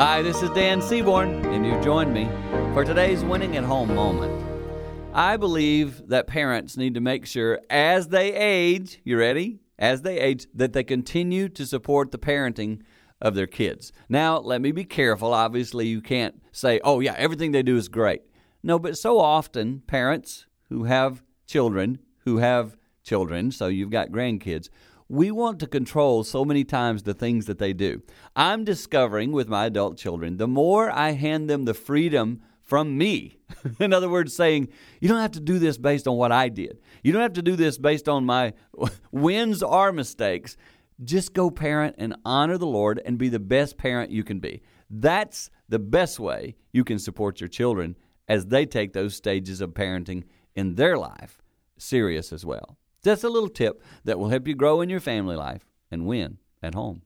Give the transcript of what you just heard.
Hi, this is Dan Seaborn, and you've joined me for today's Winning at Home moment. I believe that parents need to make sure as they age, you ready? As they age, that they continue to support the parenting of their kids. Now, let me be careful. Obviously, you can't say, oh, yeah, everything they do is great. No, but so often, parents who have children, who have children, so you've got grandkids, we want to control so many times the things that they do. I'm discovering with my adult children, the more I hand them the freedom from me. In other words, saying, you don't have to do this based on what I did. You don't have to do this based on my wins or mistakes. Just go parent and honor the Lord and be the best parent you can be. That's the best way you can support your children as they take those stages of parenting in their life serious as well. Just a little tip that will help you grow in your family life and win at home.